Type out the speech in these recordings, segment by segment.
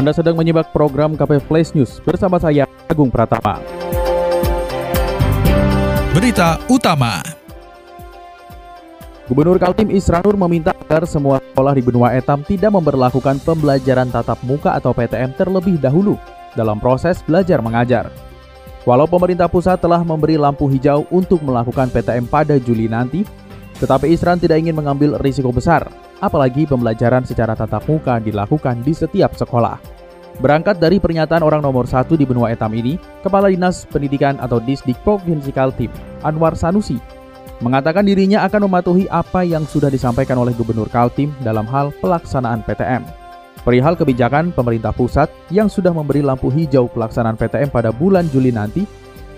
Anda sedang menyimak program KP Flash News bersama saya Agung Pratama. Berita utama. Gubernur Kaltim Isranur meminta agar semua sekolah di benua Etam tidak memperlakukan pembelajaran tatap muka atau PTM terlebih dahulu dalam proses belajar mengajar. Walau pemerintah pusat telah memberi lampu hijau untuk melakukan PTM pada Juli nanti, tetapi Isran tidak ingin mengambil risiko besar apalagi pembelajaran secara tatap muka dilakukan di setiap sekolah. Berangkat dari pernyataan orang nomor satu di benua etam ini, Kepala Dinas Pendidikan atau Disdik Provinsi Kaltim, Anwar Sanusi, mengatakan dirinya akan mematuhi apa yang sudah disampaikan oleh Gubernur Kaltim dalam hal pelaksanaan PTM. Perihal kebijakan pemerintah pusat yang sudah memberi lampu hijau pelaksanaan PTM pada bulan Juli nanti,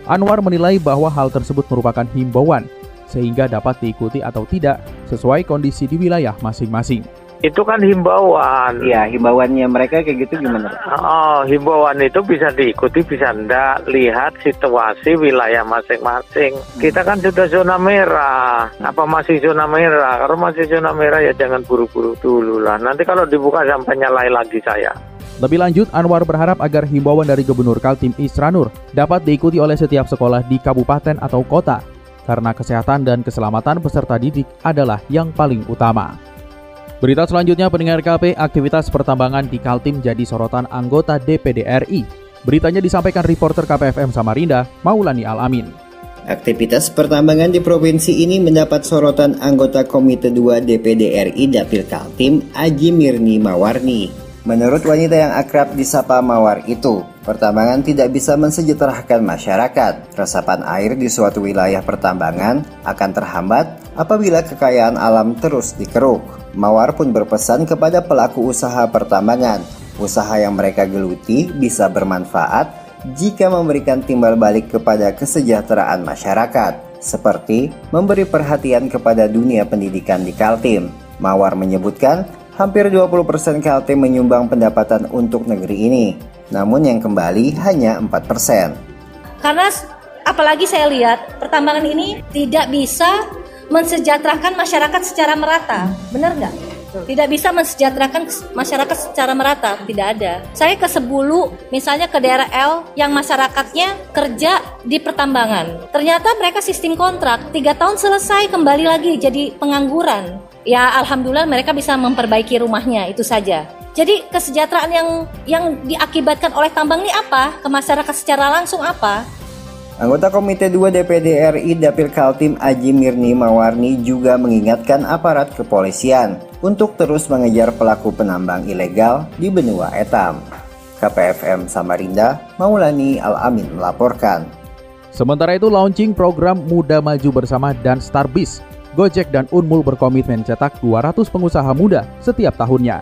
Anwar menilai bahwa hal tersebut merupakan himbauan sehingga dapat diikuti atau tidak sesuai kondisi di wilayah masing-masing. Itu kan himbauan. Iya, himbauannya mereka kayak gitu gimana? Oh, himbauan itu bisa diikuti, bisa enggak. Lihat situasi wilayah masing-masing. Hmm. Kita kan sudah zona merah. Apa masih zona merah? Kalau masih zona merah ya jangan buru-buru dulu lah. Nanti kalau dibuka sampai nyalai lagi saya. Lebih lanjut, Anwar berharap agar himbauan dari Gubernur Kaltim Isranur dapat diikuti oleh setiap sekolah di kabupaten atau kota karena kesehatan dan keselamatan peserta didik adalah yang paling utama. Berita selanjutnya pendengar KP, aktivitas pertambangan di Kaltim jadi sorotan anggota DPD RI. Beritanya disampaikan reporter KPFM Samarinda, Maulani Alamin. Aktivitas pertambangan di provinsi ini mendapat sorotan anggota Komite 2 DPD RI Dapil Kaltim, Aji Mirni Mawarni. Menurut wanita yang akrab disapa Mawar itu, pertambangan tidak bisa mensejahterakan masyarakat. Resapan air di suatu wilayah pertambangan akan terhambat apabila kekayaan alam terus dikeruk. Mawar pun berpesan kepada pelaku usaha pertambangan, usaha yang mereka geluti bisa bermanfaat jika memberikan timbal balik kepada kesejahteraan masyarakat, seperti memberi perhatian kepada dunia pendidikan di Kaltim. Mawar menyebutkan hampir 20% Kaltim menyumbang pendapatan untuk negeri ini. Namun yang kembali hanya 4%. Karena apalagi saya lihat pertambangan ini tidak bisa mensejahterakan masyarakat secara merata. Benar nggak? Tidak bisa mensejahterakan masyarakat secara merata, tidak ada. Saya ke Sebulu, misalnya ke daerah L, yang masyarakatnya kerja di pertambangan. Ternyata mereka sistem kontrak, tiga tahun selesai kembali lagi jadi pengangguran ya alhamdulillah mereka bisa memperbaiki rumahnya itu saja. Jadi kesejahteraan yang yang diakibatkan oleh tambang ini apa? Ke masyarakat secara langsung apa? Anggota Komite 2 DPD RI Dapil Kaltim Aji Mirni Mawarni juga mengingatkan aparat kepolisian untuk terus mengejar pelaku penambang ilegal di benua Etam. KPFM Samarinda, Maulani Al-Amin melaporkan. Sementara itu launching program Muda Maju Bersama dan Starbis Gojek dan Unmul berkomitmen cetak 200 pengusaha muda setiap tahunnya.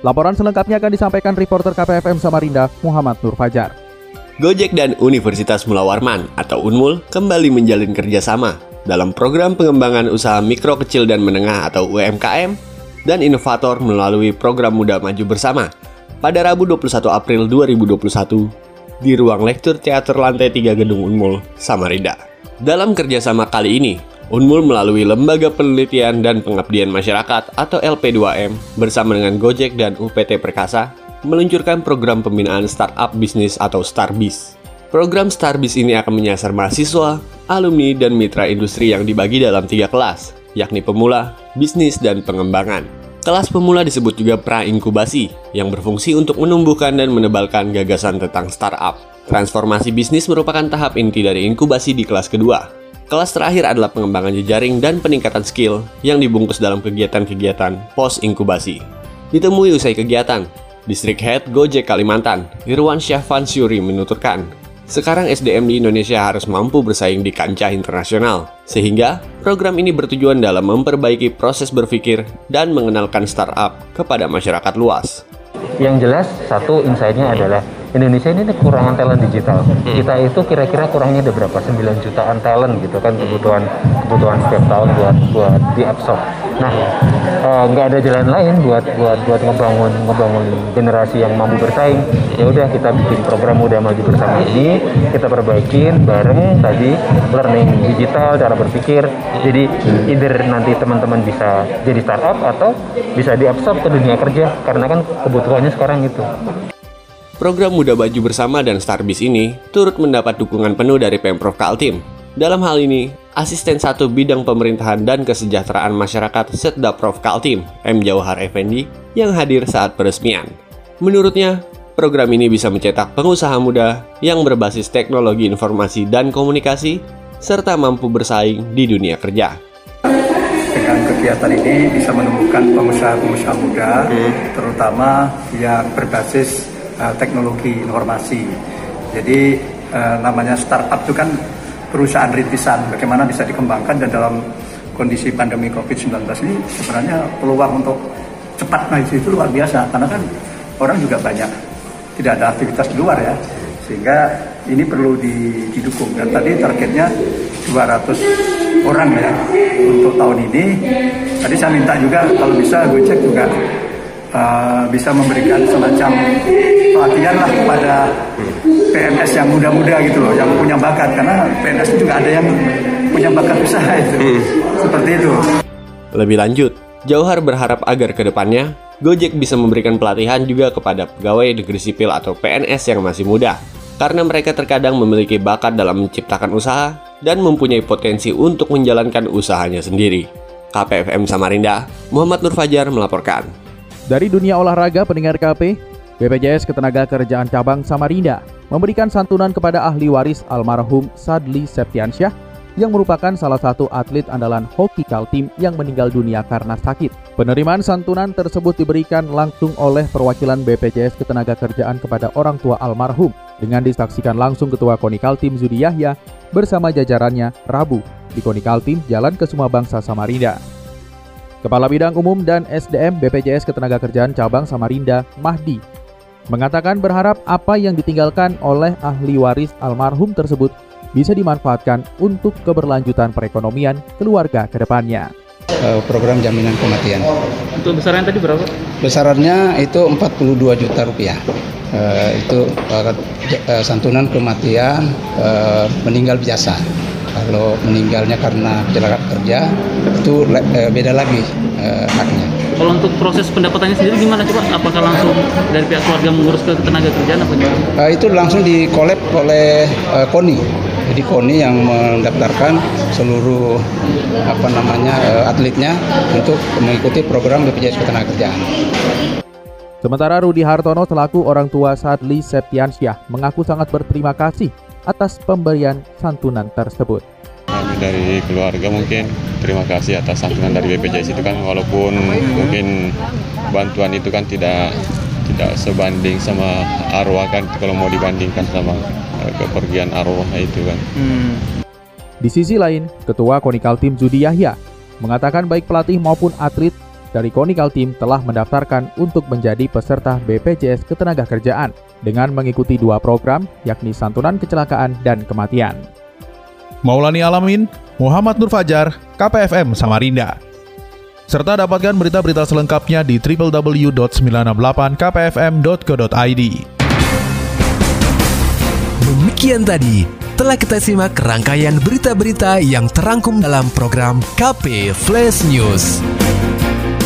Laporan selengkapnya akan disampaikan reporter KPFM Samarinda, Muhammad Nur Fajar. Gojek dan Universitas Mula Warman atau Unmul kembali menjalin kerjasama dalam program pengembangan usaha mikro kecil dan menengah atau UMKM dan inovator melalui program Muda Maju Bersama pada Rabu 21 April 2021 di ruang lektur teater lantai 3 Gedung Unmul, Samarinda. Dalam kerjasama kali ini, Unmul melalui Lembaga Penelitian dan Pengabdian Masyarakat atau LP2M bersama dengan Gojek dan UPT Perkasa meluncurkan program pembinaan startup bisnis atau Starbis. Program Starbis ini akan menyasar mahasiswa, alumni, dan mitra industri yang dibagi dalam tiga kelas, yakni pemula, bisnis, dan pengembangan. Kelas pemula disebut juga pra-inkubasi, yang berfungsi untuk menumbuhkan dan menebalkan gagasan tentang startup. Transformasi bisnis merupakan tahap inti dari inkubasi di kelas kedua, Kelas terakhir adalah pengembangan jejaring dan peningkatan skill yang dibungkus dalam kegiatan-kegiatan pos-inkubasi. Ditemui usai kegiatan, Distrik Head Gojek Kalimantan, Irwan Syahvan Syuri menuturkan, sekarang SDM di Indonesia harus mampu bersaing di kancah internasional, sehingga program ini bertujuan dalam memperbaiki proses berpikir dan mengenalkan startup kepada masyarakat luas. Yang jelas, satu insight-nya adalah Indonesia ini kekurangan talent digital. Kita itu kira-kira kurangnya ada berapa? 9 jutaan talent gitu kan kebutuhan kebutuhan setiap tahun buat buat diabsorb. Nah, eh, nggak ada jalan lain buat buat buat ngebangun ngebangun generasi yang mampu bersaing. Ya udah kita bikin program muda maju bersama ini, kita perbaikin bareng tadi learning digital, cara berpikir. Jadi either nanti teman-teman bisa jadi startup atau bisa diabsorb ke dunia kerja karena kan kebutuhannya sekarang itu. Program Muda Baju Bersama dan Starbis ini turut mendapat dukungan penuh dari Pemprov Kaltim. Dalam hal ini, Asisten Satu Bidang Pemerintahan dan Kesejahteraan Masyarakat Setda Prof Kaltim, M. Jauhar Effendi, yang hadir saat peresmian. Menurutnya, program ini bisa mencetak pengusaha muda yang berbasis teknologi informasi dan komunikasi, serta mampu bersaing di dunia kerja. Dengan kegiatan ini bisa menemukan pengusaha-pengusaha muda, terutama yang berbasis uh, teknologi informasi. Jadi uh, namanya startup itu kan perusahaan rintisan, bagaimana bisa dikembangkan dan dalam kondisi pandemi COVID-19 ini sebenarnya peluang untuk cepat maju itu luar biasa. Karena kan orang juga banyak tidak ada aktivitas di luar ya. Sehingga ini perlu didukung. Dan tadi targetnya 200 orang ya untuk tahun ini. Tadi saya minta juga kalau bisa Gojek juga uh, bisa memberikan semacam pelatihan lah kepada PNS yang muda-muda gitu loh, yang punya bakat karena PNS juga ada yang punya bakat usaha itu, hmm. seperti itu. Lebih lanjut, Jauhar berharap agar ke depannya Gojek bisa memberikan pelatihan juga kepada pegawai negeri sipil atau PNS yang masih muda, karena mereka terkadang memiliki bakat dalam menciptakan usaha dan mempunyai potensi untuk menjalankan usahanya sendiri. KPFM Samarinda, Muhammad Nur Fajar melaporkan. Dari dunia olahraga pendengar KP, BPJS Ketenaga Kerjaan Cabang Samarinda memberikan santunan kepada ahli waris almarhum Sadli Septiansyah yang merupakan salah satu atlet andalan hoki Kaltim yang meninggal dunia karena sakit. Penerimaan santunan tersebut diberikan langsung oleh perwakilan BPJS Ketenagakerjaan kepada orang tua almarhum dengan disaksikan langsung Ketua KONI Kaltim Zudi Yahya bersama jajarannya Rabu di KONI Kaltim Jalan Kesuma Bangsa Samarinda. Kepala Bidang Umum dan SDM BPJS Ketenagakerjaan Cabang Samarinda, Mahdi, mengatakan berharap apa yang ditinggalkan oleh ahli waris almarhum tersebut bisa dimanfaatkan untuk keberlanjutan perekonomian keluarga ke depannya. Eh, program jaminan kematian. Untuk besaran tadi berapa? Besarannya itu 42 juta rupiah. Uh, itu uh, santunan kematian uh, meninggal biasa. Kalau meninggalnya karena kecelakaan kerja itu uh, beda lagi uh, haknya. Kalau untuk proses pendapatannya sendiri gimana coba? Apakah langsung dari pihak keluarga mengurus ke tenaga kerjaan apa Uh, itu langsung dikolek oleh uh, KONI jadi KONI yang mendaftarkan seluruh apa namanya eh, atletnya untuk mengikuti program BPJS Ketenagakerjaan. Sementara Rudi Hartono selaku orang tua Sadli Septiansyah mengaku sangat berterima kasih atas pemberian santunan tersebut. Kami dari keluarga mungkin terima kasih atas santunan dari BPJS itu kan walaupun mungkin bantuan itu kan tidak tidak sebanding sama arwah kan kalau mau dibandingkan sama kepergian arwah itu kan. Hmm. Di sisi lain, Ketua Konikal Tim Zudi Yahya mengatakan baik pelatih maupun atlet dari Konikal Tim telah mendaftarkan untuk menjadi peserta BPJS Ketenagakerjaan dengan mengikuti dua program yakni santunan kecelakaan dan kematian. Maulani Alamin, Muhammad Nur Fajar, KPFM Samarinda. Serta dapatkan berita-berita selengkapnya di www.968kpfm.co.id. Demikian tadi telah kita simak rangkaian berita-berita yang terangkum dalam program KP Flash News.